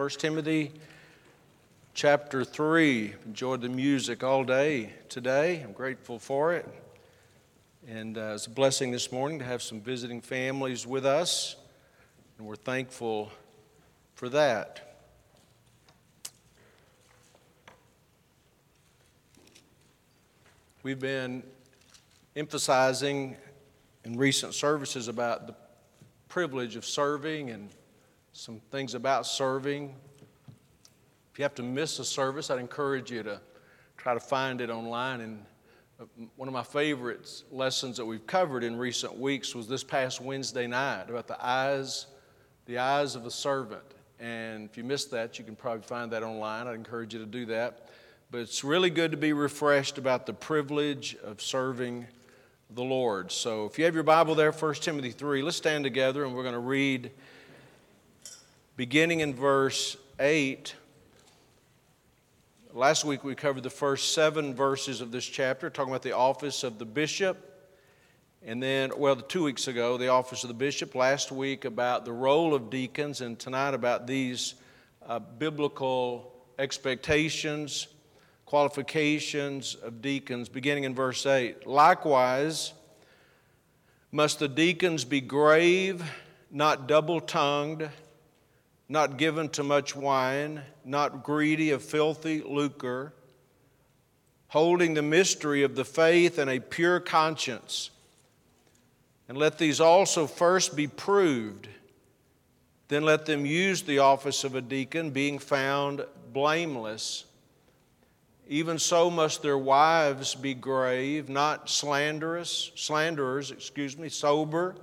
1 Timothy chapter 3. Enjoyed the music all day today. I'm grateful for it. And uh, it's a blessing this morning to have some visiting families with us, and we're thankful for that. We've been emphasizing in recent services about the privilege of serving and some things about serving. If you have to miss a service, I'd encourage you to try to find it online. And uh, one of my favorite lessons that we've covered in recent weeks was this past Wednesday night about the eyes, the eyes of a servant. And if you missed that, you can probably find that online. I'd encourage you to do that. But it's really good to be refreshed about the privilege of serving the Lord. So if you have your Bible there, 1 Timothy 3, let's stand together and we're going to read beginning in verse 8. Last week we covered the first seven verses of this chapter, talking about the office of the bishop. And then, well, two weeks ago, the office of the bishop. Last week about the role of deacons. And tonight about these uh, biblical expectations qualifications of deacons, beginning in verse 8. Likewise, must the deacons be grave, not double tongued, not given to much wine, not greedy of filthy lucre, holding the mystery of the faith and a pure conscience. And let these also first be proved. Then let them use the office of a deacon, being found blameless. Even so must their wives be grave, not slanderous, slanderers, excuse me, sober,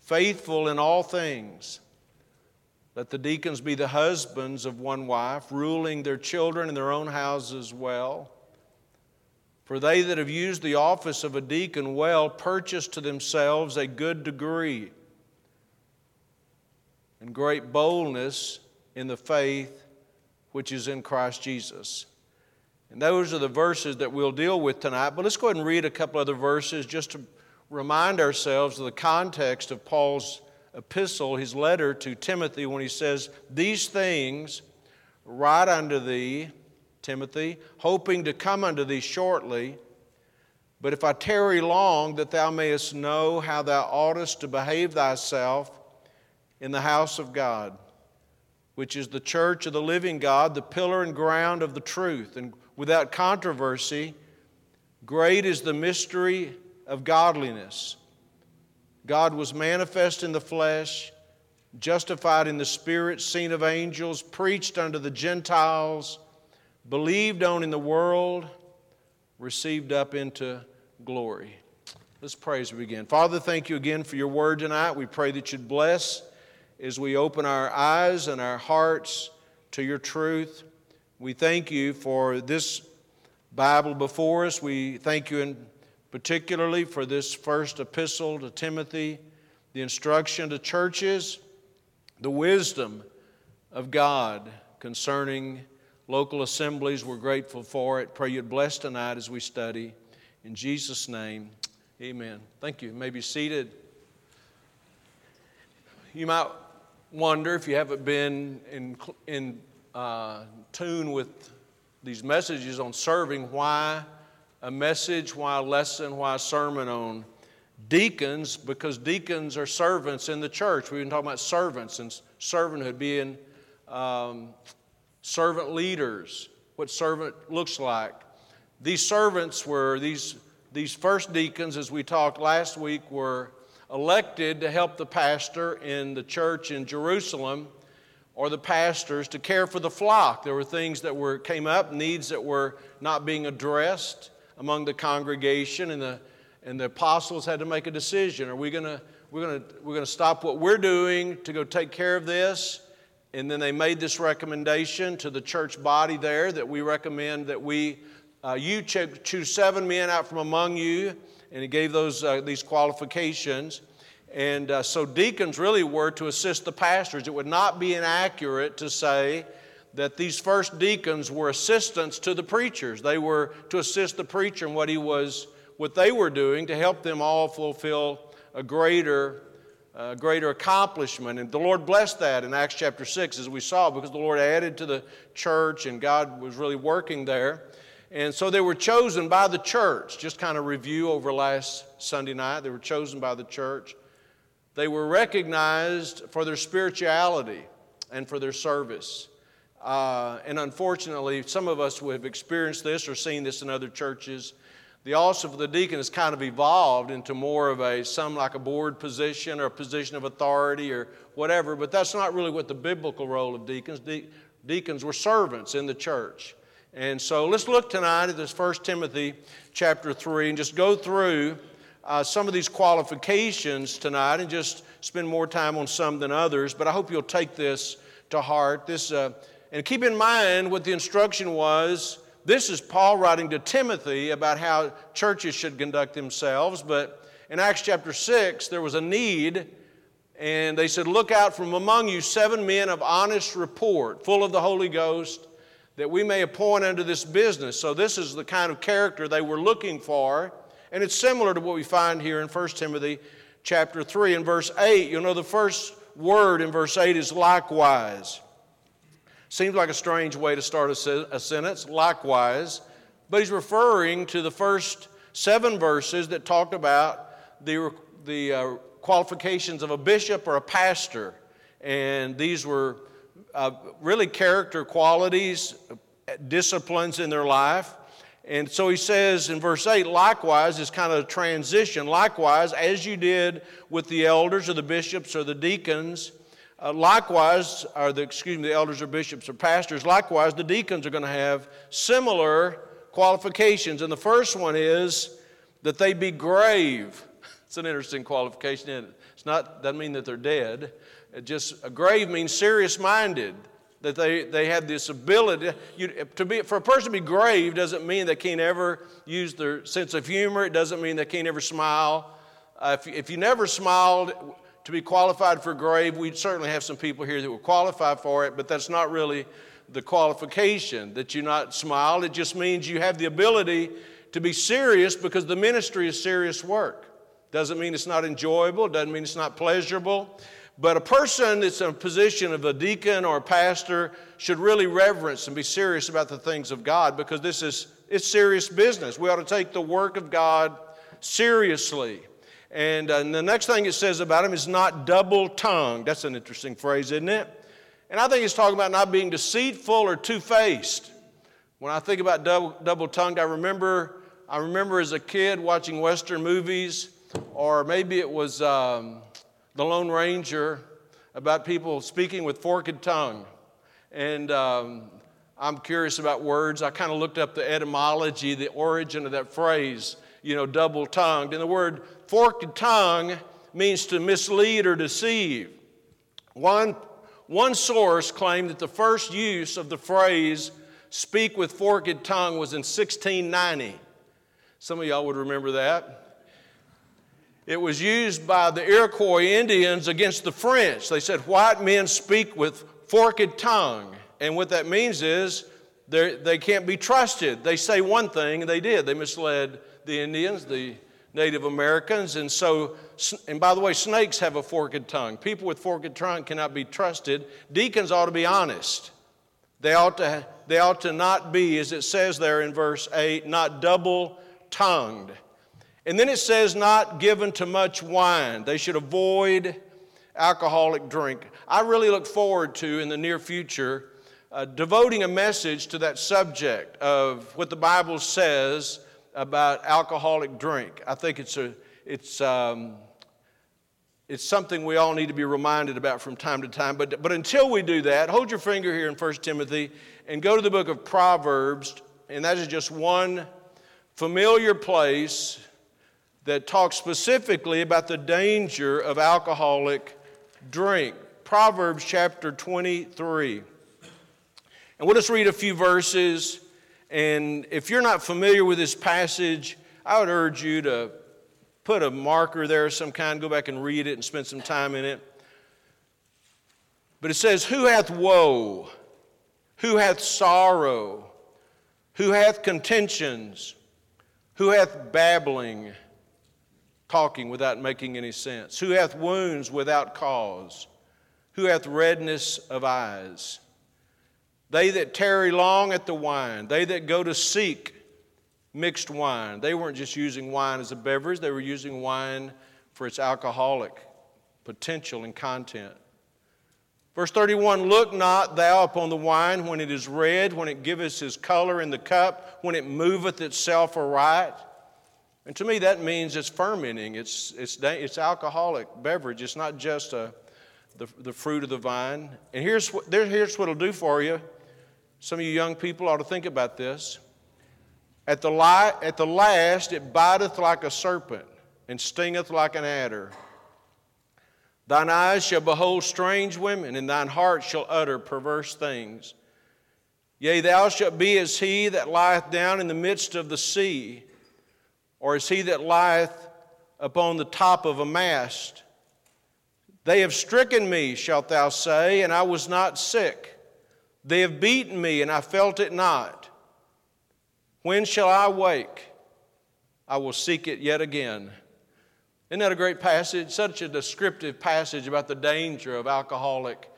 faithful in all things. Let the deacons be the husbands of one wife, ruling their children in their own houses well. For they that have used the office of a deacon well purchase to themselves a good degree and great boldness in the faith which is in Christ Jesus. And those are the verses that we'll deal with tonight. But let's go ahead and read a couple other verses just to remind ourselves of the context of Paul's epistle, his letter to Timothy, when he says, These things write unto thee, Timothy, hoping to come unto thee shortly. But if I tarry long, that thou mayest know how thou oughtest to behave thyself in the house of God, which is the church of the living God, the pillar and ground of the truth. And without controversy, great is the mystery of godliness. God was manifest in the flesh, justified in the spirit, seen of angels, preached unto the Gentiles, believed on in the world, received up into glory. Let's pray as we begin. Father, thank you again for your word tonight. We pray that you'd bless as we open our eyes and our hearts to your truth. We thank you for this Bible before us. We thank you in particularly for this first epistle to Timothy, the instruction to churches, the wisdom of God concerning local assemblies. We're grateful for it. Pray you'd bless tonight as we study. In Jesus' name, amen. Thank you. you may be seated. You might wonder if you haven't been in, in uh, tune with these messages on serving, why a message, why a lesson, why a sermon on deacons, because deacons are servants in the church. We've been talking about servants and servanthood, being um, servant leaders, what servant looks like. These servants were, these, these first deacons, as we talked last week, were elected to help the pastor in the church in Jerusalem or the pastors to care for the flock. There were things that were, came up, needs that were not being addressed among the congregation, and the, and the apostles had to make a decision. Are we going to we're going to we're going to stop what we're doing to go take care of this? And then they made this recommendation to the church body there that we recommend that we uh, you choose seven men out from among you, and he gave those uh, these qualifications. And uh, so deacons really were to assist the pastors. It would not be inaccurate to say that these first deacons were assistants to the preachers. They were to assist the preacher in what he was, what they were doing to help them all fulfill a greater greater accomplishment. And the Lord blessed that in Acts chapter 6, as we saw, because the Lord added to the church and God was really working there. And so they were chosen by the church. Just kind of review over last Sunday night. They were chosen by the church. They were recognized for their spirituality and for their service. Uh, and unfortunately, some of us have experienced this or seen this in other churches the office of the deacon has kind of evolved into more of a, some like a board position or a position of authority or whatever, but that's not really what the biblical role of deacons. De- deacons were servants in the church. And so let's look tonight at this First Timothy chapter 3 and just go through uh, some of these qualifications tonight and just spend more time on some than others. But I hope you'll take this to heart. This, uh, and keep in mind what the instruction was this is Paul writing to Timothy about how churches should conduct themselves. But in Acts chapter 6, there was a need, and they said, Look out from among you seven men of honest report, full of the Holy Ghost, that we may appoint unto this business. So, this is the kind of character they were looking for. And it's similar to what we find here in 1 Timothy chapter 3 and verse 8. You'll know the first word in verse 8 is likewise. Seems like a strange way to start a, a sentence, likewise, but he's referring to the first seven verses that talked about the, the uh, qualifications of a bishop or a pastor. And these were uh, really character qualities, disciplines in their life. And so he says in verse 8, likewise, is kind of a transition. Likewise, as you did with the elders or the bishops or the deacons, uh, likewise, or the, excuse me, the elders or bishops or pastors, likewise, the deacons are going to have similar qualifications. And the first one is that they be grave. It's an interesting qualification, is it? It's not, doesn't mean that they're dead. It just, a grave means serious minded. That they, they have this ability. You, to be, for a person to be grave doesn't mean they can't ever use their sense of humor. It doesn't mean they can't ever smile. Uh, if, if you never smiled, to be qualified for grave, we certainly have some people here that will qualify for it, but that's not really the qualification that you not smile. It just means you have the ability to be serious because the ministry is serious work. Doesn't mean it's not enjoyable, doesn't mean it's not pleasurable. But a person that's in a position of a deacon or a pastor should really reverence and be serious about the things of God because this is it's serious business. We ought to take the work of God seriously. And, uh, and the next thing it says about him is not double tongued. That's an interesting phrase, isn't it? And I think it's talking about not being deceitful or two faced. When I think about double, tongued, I remember, I remember as a kid watching Western movies, or maybe it was um, The Lone Ranger, about people speaking with forked tongue. And um, I'm curious about words. I kind of looked up the etymology, the origin of that phrase, you know, double tongued. And the word forked tongue means to mislead or deceive. One, one source claimed that the first use of the phrase speak with forked tongue was in 1690. Some of y'all would remember that. It was used by the Iroquois Indians against the French. They said white men speak with forked tongue. And what that means is they can't be trusted. They say one thing, and they did. They misled the Indians, the Native Americans. And so, and by the way, snakes have a forked tongue. People with forked tongue cannot be trusted. Deacons ought to be honest. They ought to, they ought to not be, as it says there in verse 8, not double tongued. And then it says, not given to much wine. They should avoid alcoholic drink. I really look forward to, in the near future, uh, devoting a message to that subject of what the Bible says about alcoholic drink. I think it's, a, it's, um, it's something we all need to be reminded about from time to time. But, but until we do that, hold your finger here in 1 Timothy and go to the book of Proverbs, and that is just one familiar place that talks specifically about the danger of alcoholic drink. Proverbs chapter 23. And we'll just read a few verses and if you're not familiar with this passage, I would urge you to put a marker there of some kind, go back and read it and spend some time in it. But it says, Who hath woe? Who hath sorrow? Who hath contentions? Who hath babbling? talking without making any sense? Who hath wounds without cause? Who hath redness of eyes? They that tarry long at the wine, they that go to seek mixed wine. They weren't just using wine as a beverage, they were using wine for its alcoholic potential and content. Verse 31 Look not thou upon the wine when it is red, when it giveth his color in the cup, when it moveth itself aright. And to me, that means it's fermenting, it's, it's, it's alcoholic beverage. It's not just a, the, the fruit of the vine. And here's what, there, here's what it'll do for you. Some of you young people ought to think about this. At the, li- at the last, it biteth like a serpent and stingeth like an adder. Thine eyes shall behold strange women, and thine heart shall utter perverse things. Yea, thou shalt be as he that lieth down in the midst of the sea or as he that lieth upon the top of a mast? They have stricken me, shalt thou say, and I was not sick. They have beaten me, and I felt it not. When shall I wake? I will seek it yet again. Isn't that a great passage? Such a descriptive passage about the danger of alcoholic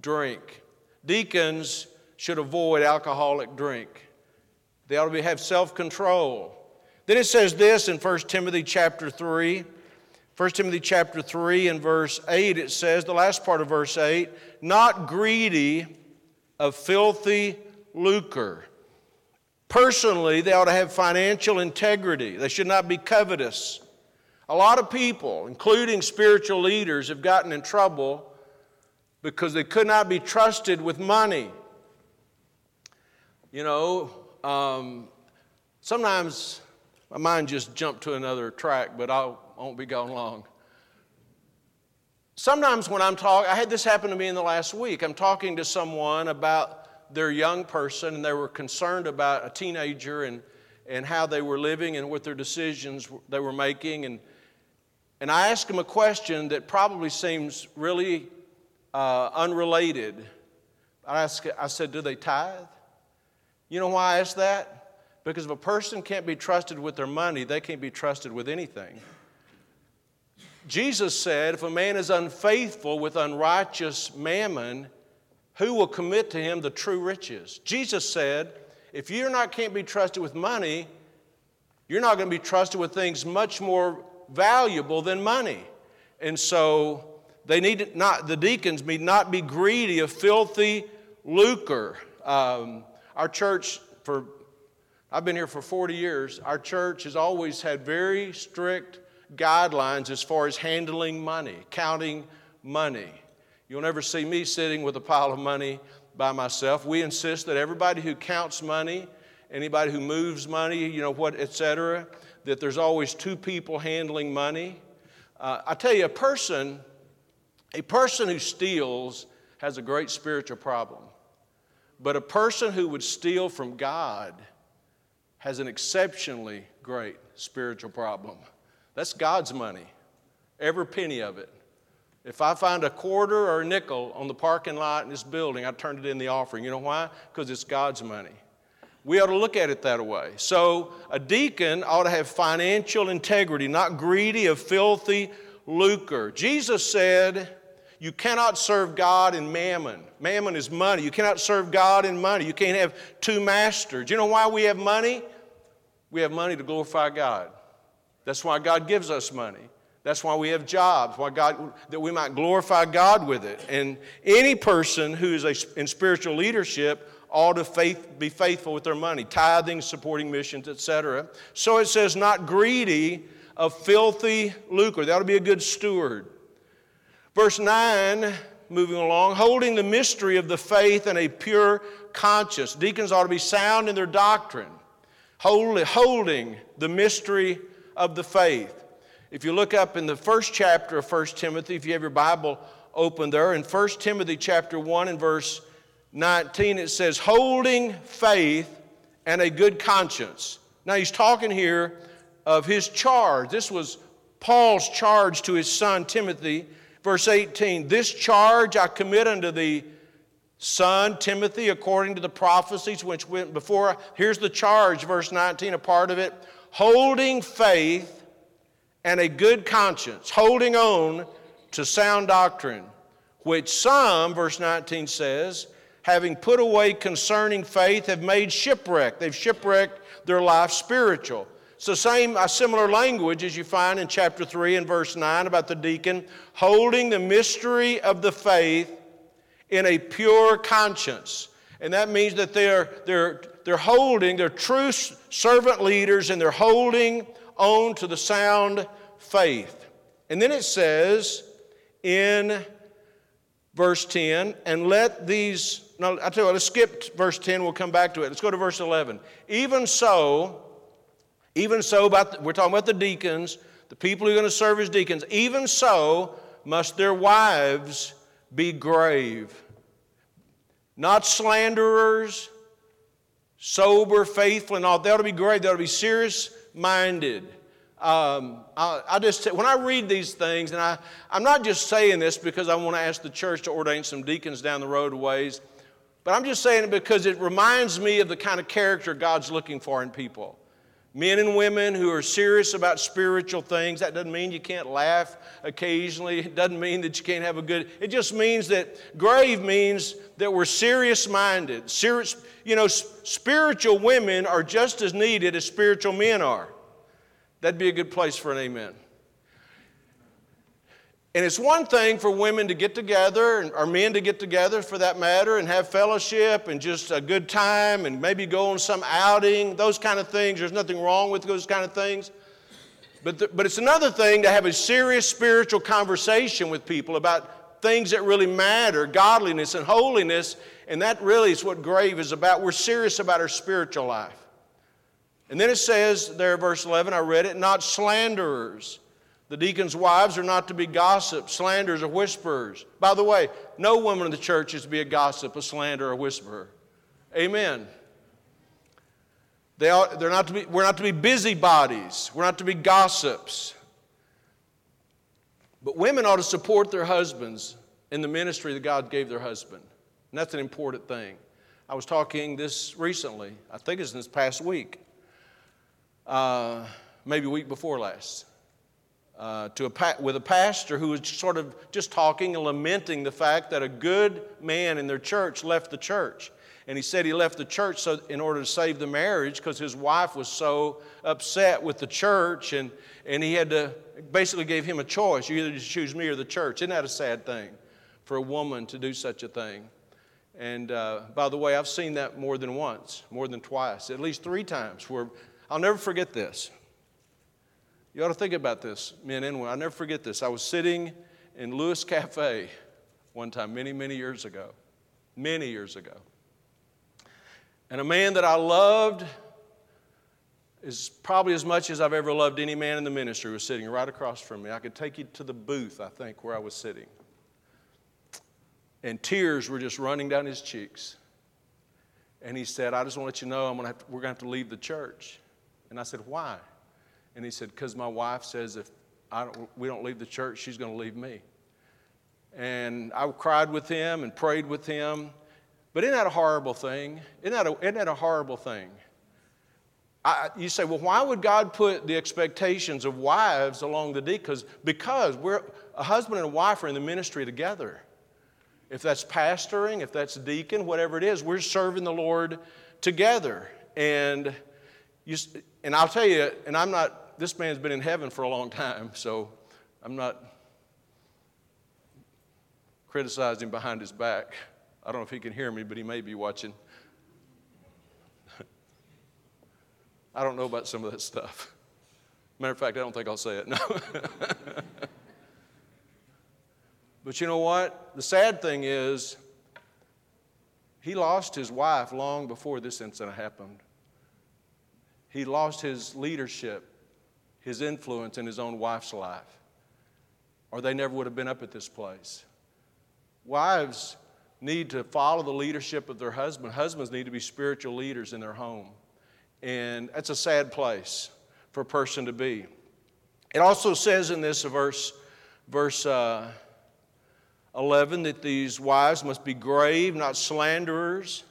drink. Deacons should avoid alcoholic drink. They ought to be, have self control. Then it says this in 1 Timothy chapter 3. 1 Timothy chapter 3 and verse 8, it says, the last part of verse 8, not greedy of filthy lucre. Personally, they ought to have financial integrity. They should not be covetous. A lot of people, including spiritual leaders, have gotten in trouble because they could not be trusted with money. You know, um, sometimes my mind just jumped to another track, but I won't be gone long. Sometimes when I'm talking, I had this happen to me in the last week. I'm talking to someone about their young person, and they were concerned about a teenager and, and how they were living and what their decisions they were making. And, and I asked them a question that probably seems really uh, unrelated. I, asked, I said, Do they tithe? You know why I asked that? Because if a person can't be trusted with their money, they can't be trusted with anything. Jesus said, If a man is unfaithful with unrighteous mammon, who will commit to him the true riches? Jesus said, If you're not can't be trusted with money, you're not going to be trusted with things much more valuable than money. And so they need not the deacons need not be greedy of filthy lucre. Um, our church for I've been here for 40 years. Our church has always had very strict guidelines as far as handling money, counting money. You'll never see me sitting with a pile of money by myself. We insist that everybody who counts money, anybody who moves money, you know what, etc., that there's always two people handling money. Uh, I tell you, a person, a person who steals has a great spiritual problem. But a person who would steal from God has an exceptionally great spiritual problem. That's God's money, every penny of it. If I find a quarter or a nickel on the parking lot in this building, I turn it in the offering. You know why? Because it's God's money. We ought to look at it that way. So, a deacon ought to have financial integrity, not greedy of filthy lucre. Jesus said, You cannot serve God in mammon. Mammon is money. You cannot serve God in money. You can't have two masters. You know why we have money? We have money to glorify God. That's why God gives us money. That's why we have jobs, why God, that we might glorify God with it. And any person who is a, in spiritual leadership ought to faith, be faithful with their money, tithing, supporting missions, etc. So it says, not greedy of filthy lucre. That ought to be a good steward. Verse 9, moving along, holding the mystery of the faith and a pure conscience. Deacons ought to be sound in their doctrine holding the mystery of the faith. If you look up in the first chapter of 1 Timothy, if you have your Bible open there, in 1 Timothy chapter 1 and verse 19, it says, holding faith and a good conscience. Now he's talking here of his charge. This was Paul's charge to his son Timothy. Verse 18, this charge I commit unto thee son Timothy, according to the prophecies which went before. Here's the charge, verse 19, a part of it holding faith and a good conscience, holding on to sound doctrine, which some, verse 19 says, having put away concerning faith, have made shipwreck. They've shipwrecked their life spiritual. It's the same, a similar language as you find in chapter 3 and verse 9 about the deacon holding the mystery of the faith in a pure conscience. And that means that they're, they're, they're holding, they're true servant leaders, and they're holding on to the sound faith. And then it says in verse 10, and let these, no, I tell you what, let's skip verse 10, we'll come back to it. Let's go to verse 11. Even so, even so, about we're talking about the deacons, the people who are going to serve as deacons, even so must their wives be grave, not slanderers, sober, faithful, and all. They ought to be great. they ought to be serious minded. Um, I, I, just when I read these things, and I, I'm not just saying this because I want to ask the church to ordain some deacons down the road ways, but I'm just saying it because it reminds me of the kind of character God's looking for in people. Men and women who are serious about spiritual things. That doesn't mean you can't laugh occasionally. It doesn't mean that you can't have a good. It just means that grave means that we're serious minded. Serious, you know, spiritual women are just as needed as spiritual men are. That'd be a good place for an amen. And it's one thing for women to get together, or men to get together for that matter, and have fellowship and just a good time and maybe go on some outing, those kind of things. There's nothing wrong with those kind of things. But, the, but it's another thing to have a serious spiritual conversation with people about things that really matter, godliness and holiness, and that really is what Grave is about. We're serious about our spiritual life. And then it says there, verse 11, I read it, not slanderers. The deacons' wives are not to be gossips, slanderers, or whisperers. By the way, no woman in the church is to be a gossip, a slanderer, or a whisperer. Amen. They are, they're not to be, we're not to be busybodies. We're not to be gossips. But women ought to support their husbands in the ministry that God gave their husband. And that's an important thing. I was talking this recently, I think it's in this past week, uh, maybe week before last, uh, to a, with a pastor who was sort of just talking and lamenting the fact that a good man in their church left the church. And he said he left the church so, in order to save the marriage because his wife was so upset with the church, and, and he had to basically gave him a choice. You either choose me or the church. Isn't that a sad thing for a woman to do such a thing? And uh, by the way, I've seen that more than once, more than twice, at least three times, where I'll never forget this. You ought to think about this, men and women. I'll never forget this. I was sitting in Lewis Cafe one time, many, many years ago. Many years ago. And a man that I loved is probably as much as I've ever loved any man in the ministry was sitting right across from me. I could take you to the booth, I think, where I was sitting. And tears were just running down his cheeks. And he said, I just want to let you know I'm gonna to, we're going to have to leave the church. And I said, Why? And he said, Because my wife says if don't, we don't leave the church, she's going to leave me. And I cried with him and prayed with him. But isn't that a horrible thing? Isn't that a, isn't that a horrible thing? I, you say, well, why would God put the expectations of wives along the deacons? Because we're a husband and a wife are in the ministry together. If that's pastoring, if that's deacon, whatever it is, we're serving the Lord together. And you, and I'll tell you, and I'm not, this man's been in heaven for a long time, so I'm not criticizing behind his back. I don't know if he can hear me, but he may be watching. I don't know about some of that stuff. Matter of fact, I don't think I'll say it. No. but you know what? The sad thing is, he lost his wife long before this incident happened he lost his leadership, his influence in his own wife's life, or they never would have been up at this place. Wives need to follow the leadership of their husband. Husbands need to be spiritual leaders in their home. And that's a sad place for a person to be. It also says in this verse, verse uh, 11 that these wives must be grave, not slanderers,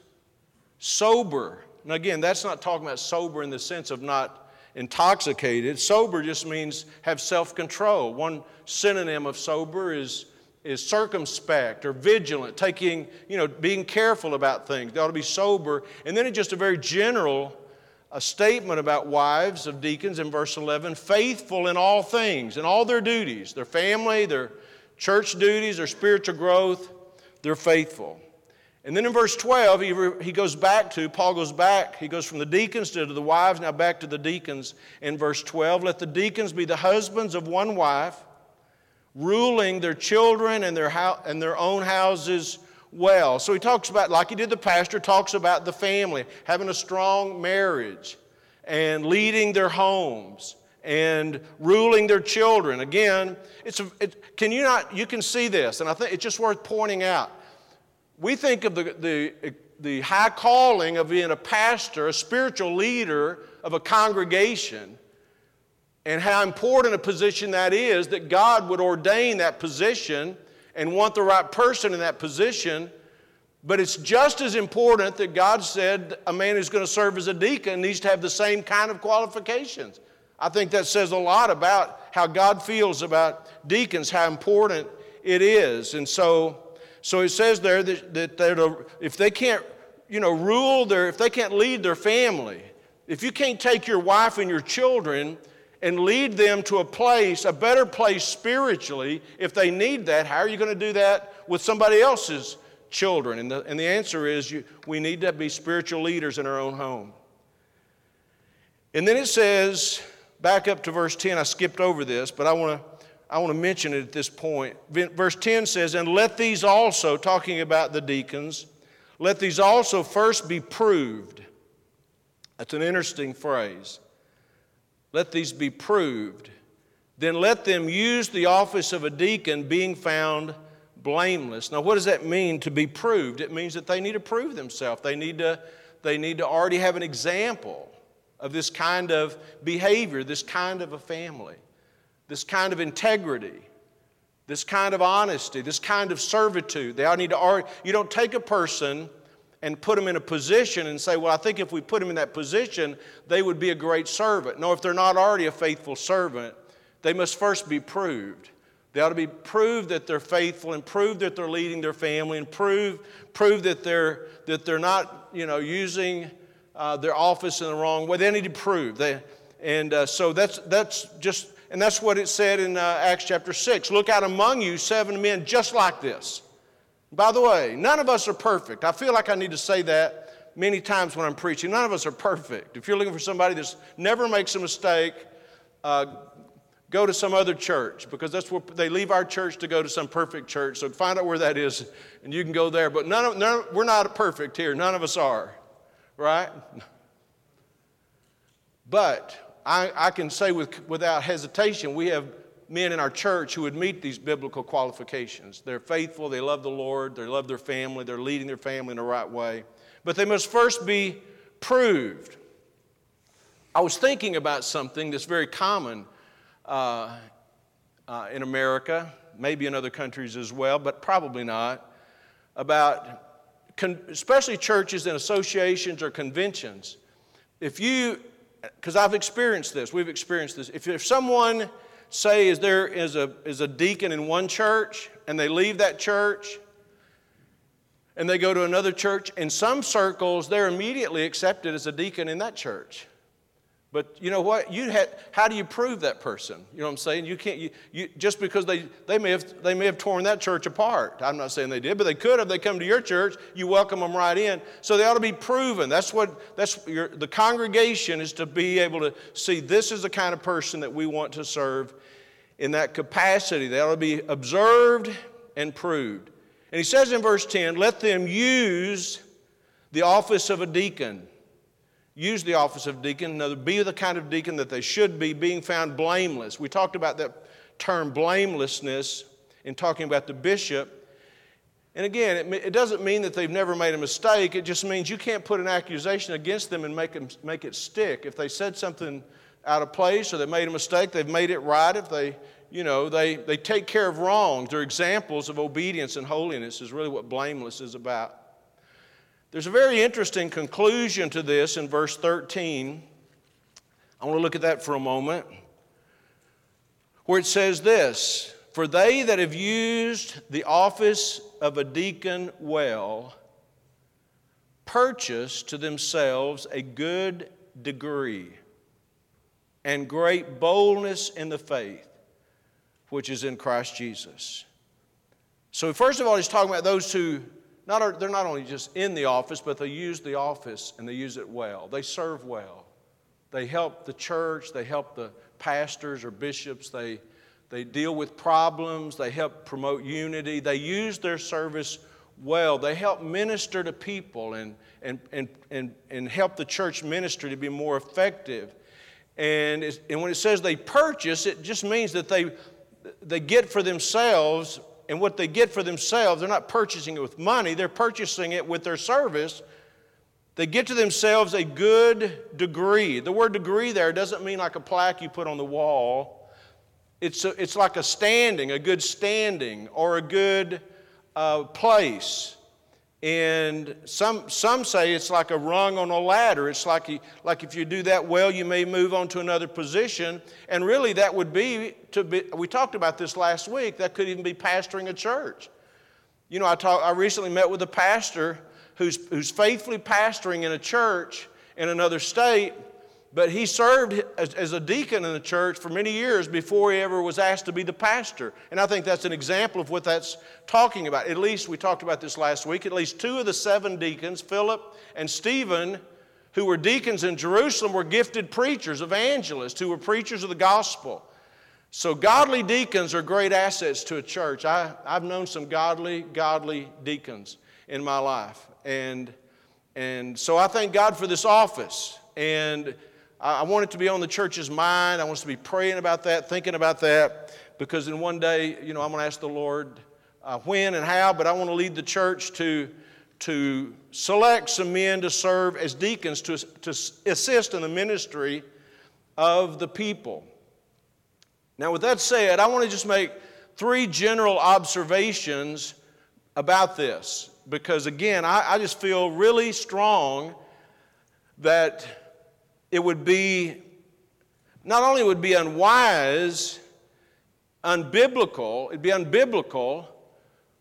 sober, and again, that's not talking about sober in the sense of not intoxicated. Sober just means have self control. One synonym of sober is, is circumspect or vigilant, taking, you know, being careful about things. They ought to be sober. And then it's just a very general a statement about wives of deacons in verse 11 faithful in all things, in all their duties, their family, their church duties, their spiritual growth, they're faithful. And then in verse 12, he, re, he goes back to, Paul goes back, he goes from the deacons to the wives, now back to the deacons in verse 12. Let the deacons be the husbands of one wife, ruling their children and their, ho- and their own houses well. So he talks about, like he did the pastor, talks about the family, having a strong marriage and leading their homes and ruling their children. Again, it's a, it, can you not, you can see this, and I think it's just worth pointing out we think of the, the, the high calling of being a pastor, a spiritual leader of a congregation, and how important a position that is that God would ordain that position and want the right person in that position. But it's just as important that God said a man who's going to serve as a deacon needs to have the same kind of qualifications. I think that says a lot about how God feels about deacons, how important it is. And so, so it says there that, that they're if they can't, you know, rule their, if they can't lead their family, if you can't take your wife and your children and lead them to a place, a better place spiritually, if they need that, how are you going to do that with somebody else's children? And the, and the answer is you, we need to be spiritual leaders in our own home. And then it says, back up to verse 10, I skipped over this, but I want to I want to mention it at this point. Verse 10 says, And let these also, talking about the deacons, let these also first be proved. That's an interesting phrase. Let these be proved. Then let them use the office of a deacon, being found blameless. Now, what does that mean to be proved? It means that they need to prove themselves. They need to, they need to already have an example of this kind of behavior, this kind of a family this kind of integrity, this kind of honesty, this kind of servitude. They all need to you don't take a person and put them in a position and say, well, I think if we put them in that position, they would be a great servant. No, if they're not already a faithful servant, they must first be proved. They ought to be proved that they're faithful and prove that they're leading their family and prove, prove that, they're, that they're not you know, using uh, their office in the wrong way. They need to prove. They, and uh, so that's, that's just and that's what it said in uh, Acts chapter 6. Look out among you seven men just like this. By the way, none of us are perfect. I feel like I need to say that many times when I'm preaching. None of us are perfect. If you're looking for somebody that never makes a mistake, uh, go to some other church because that's where they leave our church to go to some perfect church. So find out where that is and you can go there. But none of, none, we're not perfect here. None of us are, right? But I, I can say with, without hesitation, we have men in our church who would meet these biblical qualifications. They're faithful, they love the Lord, they love their family, they're leading their family in the right way. But they must first be proved. I was thinking about something that's very common uh, uh, in America, maybe in other countries as well, but probably not, about con- especially churches and associations or conventions. If you because I've experienced this, we've experienced this. If, if someone, say, is there is a, is a deacon in one church and they leave that church and they go to another church, in some circles, they're immediately accepted as a deacon in that church. But you know what? You had, how do you prove that person? You know what I'm saying? You can't, you, you, just because they, they, may have, they may have torn that church apart. I'm not saying they did, but they could have. They come to your church, you welcome them right in. So they ought to be proven. That's what, that's your, the congregation is to be able to see this is the kind of person that we want to serve in that capacity. They ought to be observed and proved. And he says in verse 10, let them use the office of a deacon use the office of deacon, be the kind of deacon that they should be, being found blameless. We talked about that term blamelessness in talking about the bishop. And again, it, it, doesn't mean that they've never made a mistake. It just means you can't put an accusation against them and make, them, make it stick. If they said something out of place or they made a mistake, they've made it right. If they, you know, they, they take care of wrongs, they're examples of obedience and holiness, is really what blameless is about. There's a very interesting conclusion to this in verse 13. I want to look at that for a moment, where it says this For they that have used the office of a deacon well purchase to themselves a good degree and great boldness in the faith which is in Christ Jesus. So, first of all, he's talking about those who not, they're not only just in the office, but they use the office and they use it well. They serve well. They help the church, they help the pastors or bishops, they, they deal with problems, they help promote unity, they use their service well. They help minister to people and, and, and, and, and help the church ministry to be more effective. And, and when it says they purchase, it just means that they, they get for themselves, and what they get for themselves, they're not purchasing it with money, they're purchasing it with their service. They get to themselves a good degree. The word degree there doesn't mean like a plaque you put on the wall. It's, a, it's like a standing, a good standing, or a good uh, place. And some, some say it's like a rung on a ladder. It's like, you, like if you do that well, you may move on to another position. And really, that would be to be, we talked about this last week, that could even be pastoring a church. You know, I, talk, I recently met with a pastor who's, who's faithfully pastoring in a church in another state, but he served as, as, a deacon in the church for many years before he ever was asked to be the pastor. And I think that's an example of what that's talking about. At least, we talked about this last week, at least two of the seven deacons, Philip and Stephen, who were deacons in Jerusalem, were gifted preachers, evangelists, who were preachers of the gospel. So, godly deacons are great assets to a church. I, I've known some godly, godly deacons in my life. And, and so I thank God for this office. And I want it to be on the church's mind. I want us to be praying about that, thinking about that, because in one day, you know, I'm going to ask the Lord uh, when and how, but I want to lead the church to, to select some men to serve as deacons to, to assist in the ministry of the people. Now, with that said, I want to just make three general observations about this, because again, I, I just feel really strong that it would be, not only would be unwise, unbiblical, it'd be unbiblical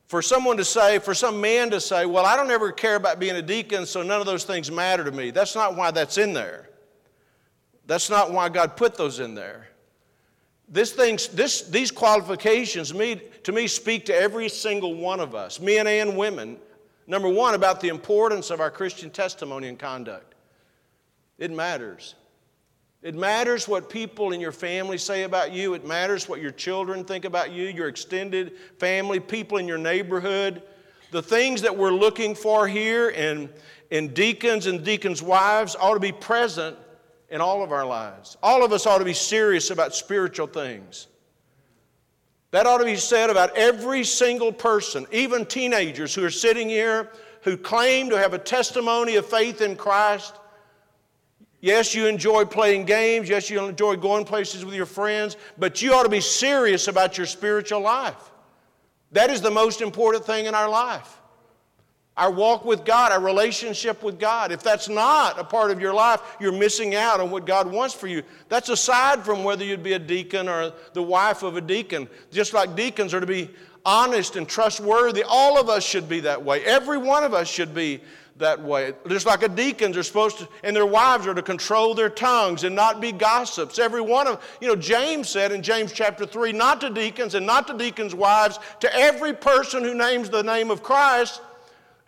for someone to say, for some man to say, well, I don't ever care about being a deacon, so none of those things matter to me. That's not why that's in there. That's not why God put those in there. This this, these qualifications me, to me speak to every single one of us, men and women. Number one, about the importance of our Christian testimony and conduct. It matters. It matters what people in your family say about you. It matters what your children think about you, your extended family, people in your neighborhood. The things that we're looking for here and, in deacons and deacons' wives ought to be present in all of our lives. All of us ought to be serious about spiritual things. That ought to be said about every single person, even teenagers who are sitting here who claim to have a testimony of faith in Christ Yes, you enjoy playing games. Yes, you enjoy going places with your friends, but you ought to be serious about your spiritual life. That is the most important thing in our life. Our walk with God, our relationship with God. If that's not a part of your life, you're missing out on what God wants for you. That's aside from whether you'd be a deacon or the wife of a deacon. Just like deacons are to be honest and trustworthy, all of us should be that way. Every one of us should be that way. Just like a deacons are supposed to, and their wives are to control their tongues and not be gossips. Every one of, you know, James said in James chapter 3, not to deacons and not to deacons' wives, to every person who names the name of Christ,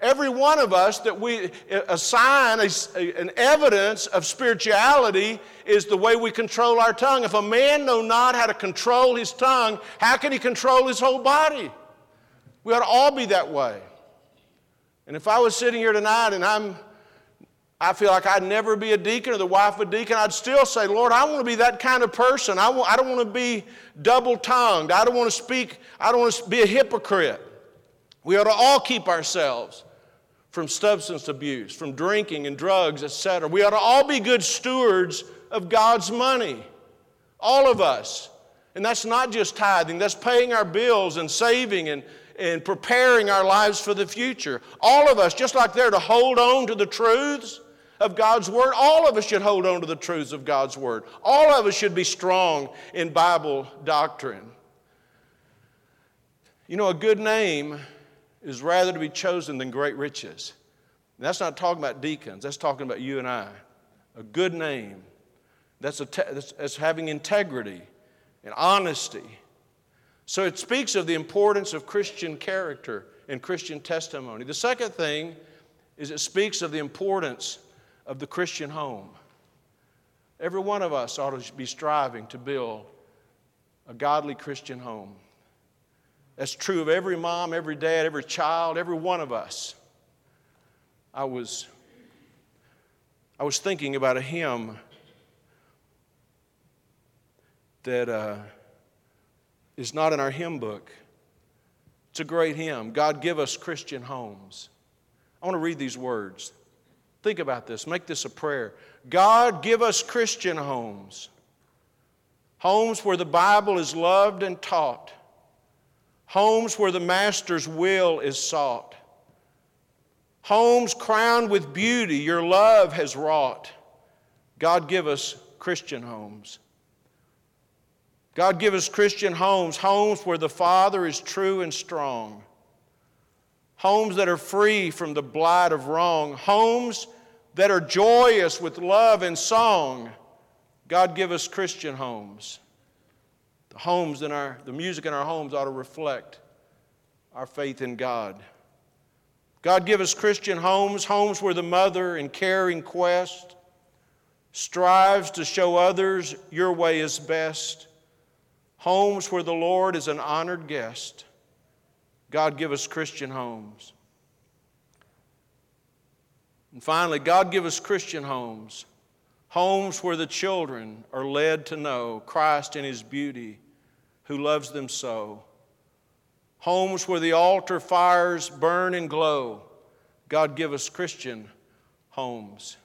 every one of us that we uh, assign a, a, an evidence of spirituality is the way we control our tongue. If a man know not how to control his tongue, how can he control his whole body? We ought to all be that way. And if I was sitting here tonight and I'm, I feel like I'd never be a deacon or the wife of a deacon, I'd still say, Lord, I want to be that kind of person. I, want, I don't want to be double tongued. I don't want to speak, I don't want to be a hypocrite. We ought to all keep ourselves from substance abuse, from drinking and drugs, etc. We ought to all be good stewards of God's money. All of us. And that's not just tithing, that's paying our bills and saving and and preparing our lives for the future. All of us, just like they're to hold on to the truths of God's Word. All of us should hold on to the truths of God's Word. All of us should be strong in Bible doctrine. You know, a good name is rather to be chosen than great riches. And that's not talking about deacons, that's talking about you and I. A good name. That's, a te- that's, that's having integrity and honesty. So it speaks of the importance of Christian character and Christian testimony. The second thing is it speaks of the importance of the Christian home. Every one of us ought to be striving to build a godly Christian home. That's true of every mom, every dad, every child, every one of us. I was, I was thinking about a hymn that uh, is not in our hymn book. It's a great hymn. God, give us Christian homes. I want to read these words. Think about this. Make this a prayer. God, give us Christian homes. Homes where the Bible is loved and taught. Homes where the Master's will is sought. Homes crowned with beauty your love has wrought. God, give us Christian homes. God, give us Christian homes, homes where the Father is true and strong, homes that are free from the blight of wrong, homes that are joyous with love and song. God, give us Christian homes. The homes in our, the music in our homes ought to reflect our faith in God. God, give us Christian homes, homes where the mother in caring quest strives to show others your way is best homes where the Lord is an honored guest. God, give us Christian homes. And finally, God, give us Christian homes, homes where the children are led to know Christ in His beauty, who loves them so. Homes where the altar fires burn and glow. God, give us Christian homes.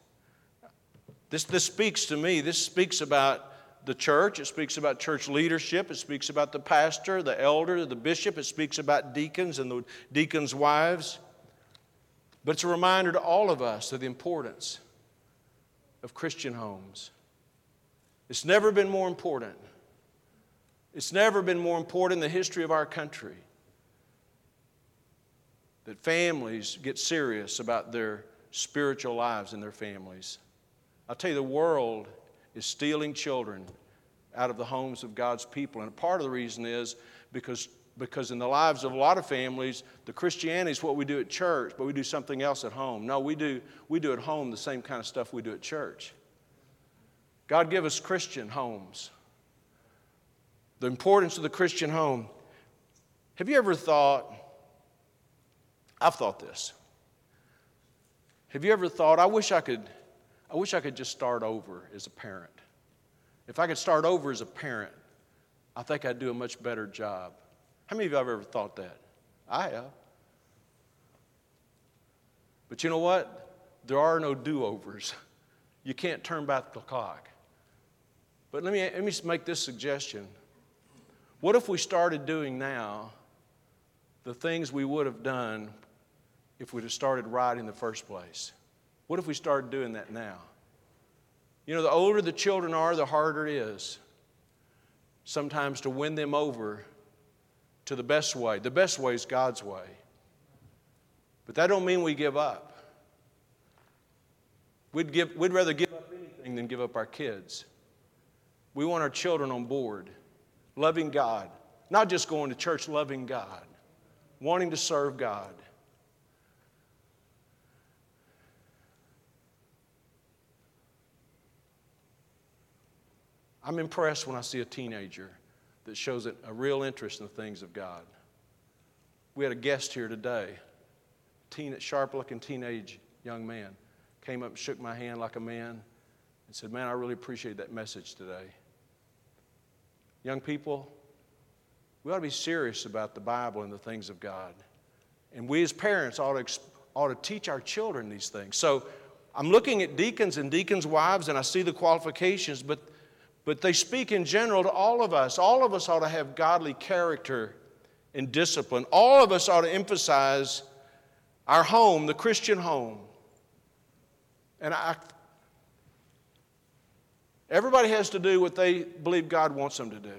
This, this speaks to me. This speaks about the church, it speaks about church leadership, it speaks about the pastor, the elder, the bishop, it speaks about deacons and the deacons' wives. But it's a reminder to all of us of the importance of Christian homes. It's never been more important. It's never been more important in the history of our country that families get serious about their spiritual lives and their families. I'll tell you, the world is stealing children out of the homes of God's people. And part of the reason is because, because in the lives of a lot of families, the Christianity is what we do at church, but we do something else at home. No, we do, we do at home the same kind of stuff we do at church. God give us Christian homes. The importance of the Christian home. Have you ever thought, I've thought this. Have you ever thought, I wish I could I wish I could just start over as a parent. If I could start over as a parent, I think I'd do a much better job. How many of you have ever thought that? I have. But you know what? There are no do overs. You can't turn back the clock. But let me, let me make this suggestion. What if we started doing now the things we would have done if we'd have started right in the first place? What if we started doing that now? You know, the older the children are, the harder it is sometimes to win them over to the best way. The best way is God's way. But that don't mean we give up. We'd, give, we'd rather give up anything than give up our kids. We want our children on board, loving God, not just going to church, loving God, wanting to serve God. I'm impressed when I see a teenager that shows a real interest in the things of God. We had a guest here today, teen, sharp looking teenage young man, came up and shook my hand like a man and said, Man, I really appreciate that message today. Young people, we ought to be serious about the Bible and the things of God. And we as parents ought to, ought to teach our children these things. So I'm looking at deacons and deacons' wives, and I see the qualifications, but but they speak in general to all of us. All of us ought to have godly character and discipline. All of us ought to emphasize our home, the Christian home. And I, everybody has to do what they believe God wants them to do.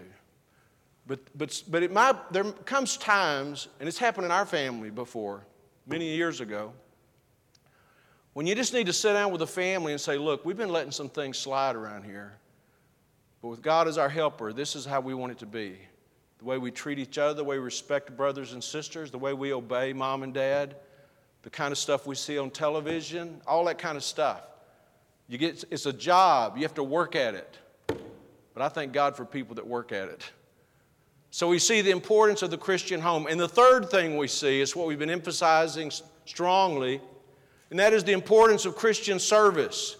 But, but, but it might, there comes times, and it's happened in our family before, many years ago, when you just need to sit down with a family and say, Look, we've been letting some things slide around here. But with God as our helper, this is how we want it to be. The way we treat each other, the way we respect brothers and sisters, the way we obey mom and dad, the kind of stuff we see on television, all that kind of stuff. You get, it's a job, you have to work at it. But I thank God for people that work at it. So we see the importance of the Christian home. And the third thing we see is what we've been emphasizing strongly and that is the importance of Christian service.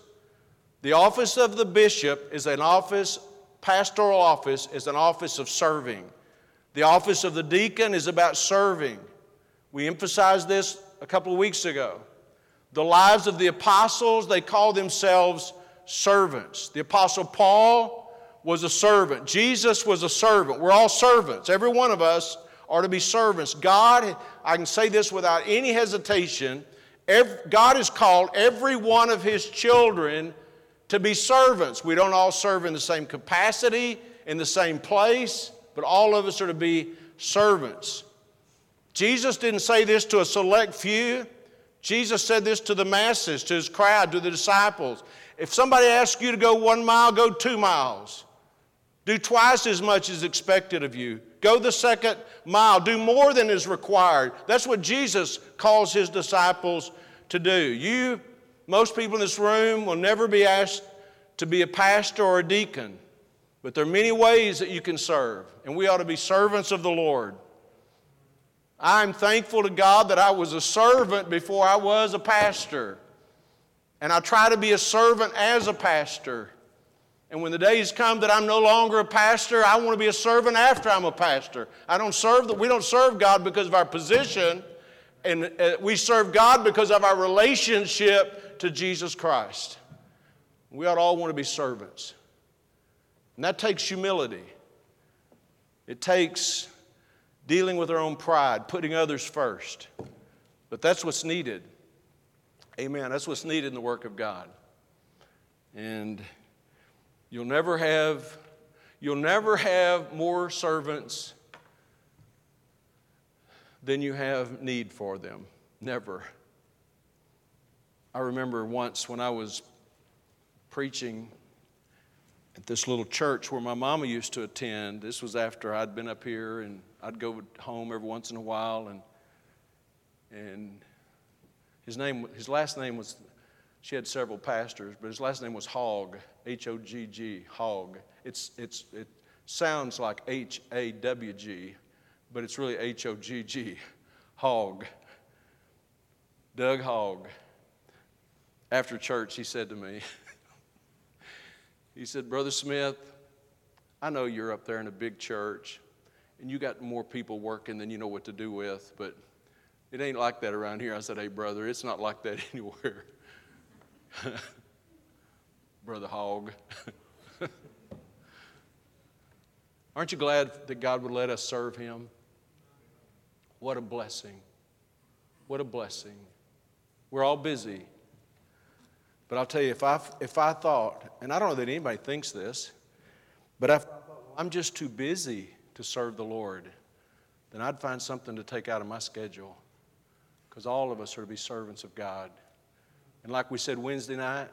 The office of the bishop is an office, pastoral office is an office of serving. The office of the deacon is about serving. We emphasized this a couple of weeks ago. The lives of the apostles, they call themselves servants. The apostle Paul was a servant. Jesus was a servant. We're all servants. Every one of us are to be servants. God, I can say this without any hesitation, Every, God has called every one of His children to be servants. We don't all serve in the same capacity, in the same place, but all of us are to be servants. Jesus didn't say this to a select few. Jesus said this to the masses, to his crowd, to the disciples. If somebody asks you to go one mile, go two miles. Do twice as much as expected of you. Go the second mile. Do more than is required. That's what Jesus calls his disciples to do. You, most people in this room, will never be asked to be a pastor or a deacon, but there are many ways that you can serve, and we ought to be servants of the Lord. I'm thankful to God that I was a servant before I was a pastor. And I try to be a servant as a pastor. And when the days come that I'm no longer a pastor, I want to be a servant after I'm a pastor. I don't serve the, we don't serve God because of our position, and uh, we serve God because of our relationship to Jesus Christ. We ought all want to be servants. And that takes humility. It takes dealing with our own pride, putting others first. But that's what's needed. Amen. That's what's needed in the work of God. And You'll never have, you'll never have more servants than you have need for them. Never. I remember once when I was preaching at this little church where my mama used to attend. This was after I'd been up here and I'd go home every once in a while and and his name his last name was she had several pastors, but his last name was Hogg, H O G G, Hogg. It's, it's, it sounds like H A W G, but it's really H O G G, Hogg. Doug Hogg. After church, he said to me, he said, Brother Smith, I know you're up there in a big church and you got more people working than you know what to do with, but it ain't like that around here. I said, Hey, brother, it's not like that anywhere. Brother Hogg. Aren't you glad that God would let us serve Him? What a blessing. What a blessing. We're all busy. But I'll tell you, if I, if I thought, and I don't know that anybody thinks this, but if I'm just too busy to serve the Lord, then I'd find something to take out of my schedule. Because all of us are to be servants of God. And like we said Wednesday night,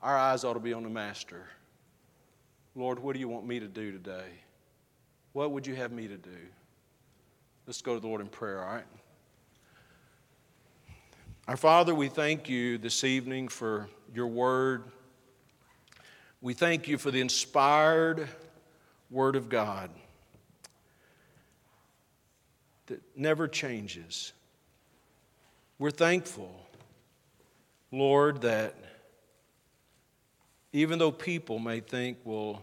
our eyes ought to be on the Master. Lord, what do you want me to do today? What would you have me to do? Let's go to the Lord in prayer, all right? Our Father, we thank you this evening for your word. We thank you for the inspired word of God that never changes. We're thankful Lord, that even though people may think, well,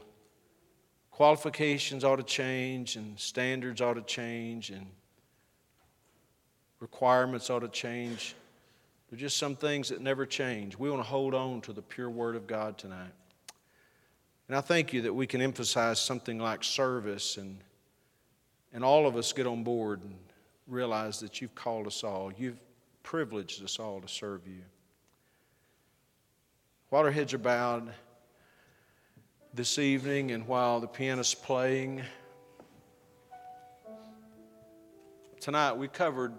qualifications ought to change and standards ought to change and requirements ought to change, there are just some things that never change. We want to hold on to the pure Word of God tonight. And I thank you that we can emphasize something like service and, and all of us get on board and realize that you've called us all. You've privileged us all to serve you. While our heads are bowed this evening and while the pianist's playing, tonight we covered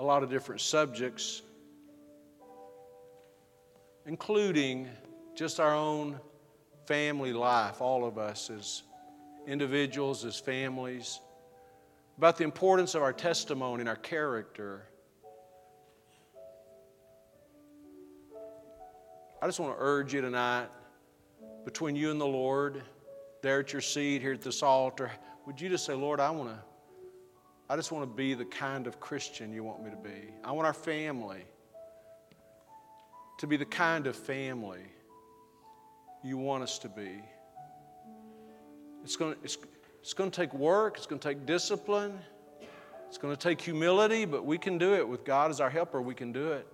a lot of different subjects, including just our own family life, all of us as individuals, as families, about the importance of our testimony and our character. I just want to urge you tonight, between you and the Lord, there at your seat, here at this altar, would you just say, Lord, I want to, I just want to be the kind of Christian you want me to be. I want our family to be the kind of family you want us to be. It's going to, it's, it's going to take work, it's going to take discipline, it's going to take humility, but we can do it. With God as our helper, we can do it.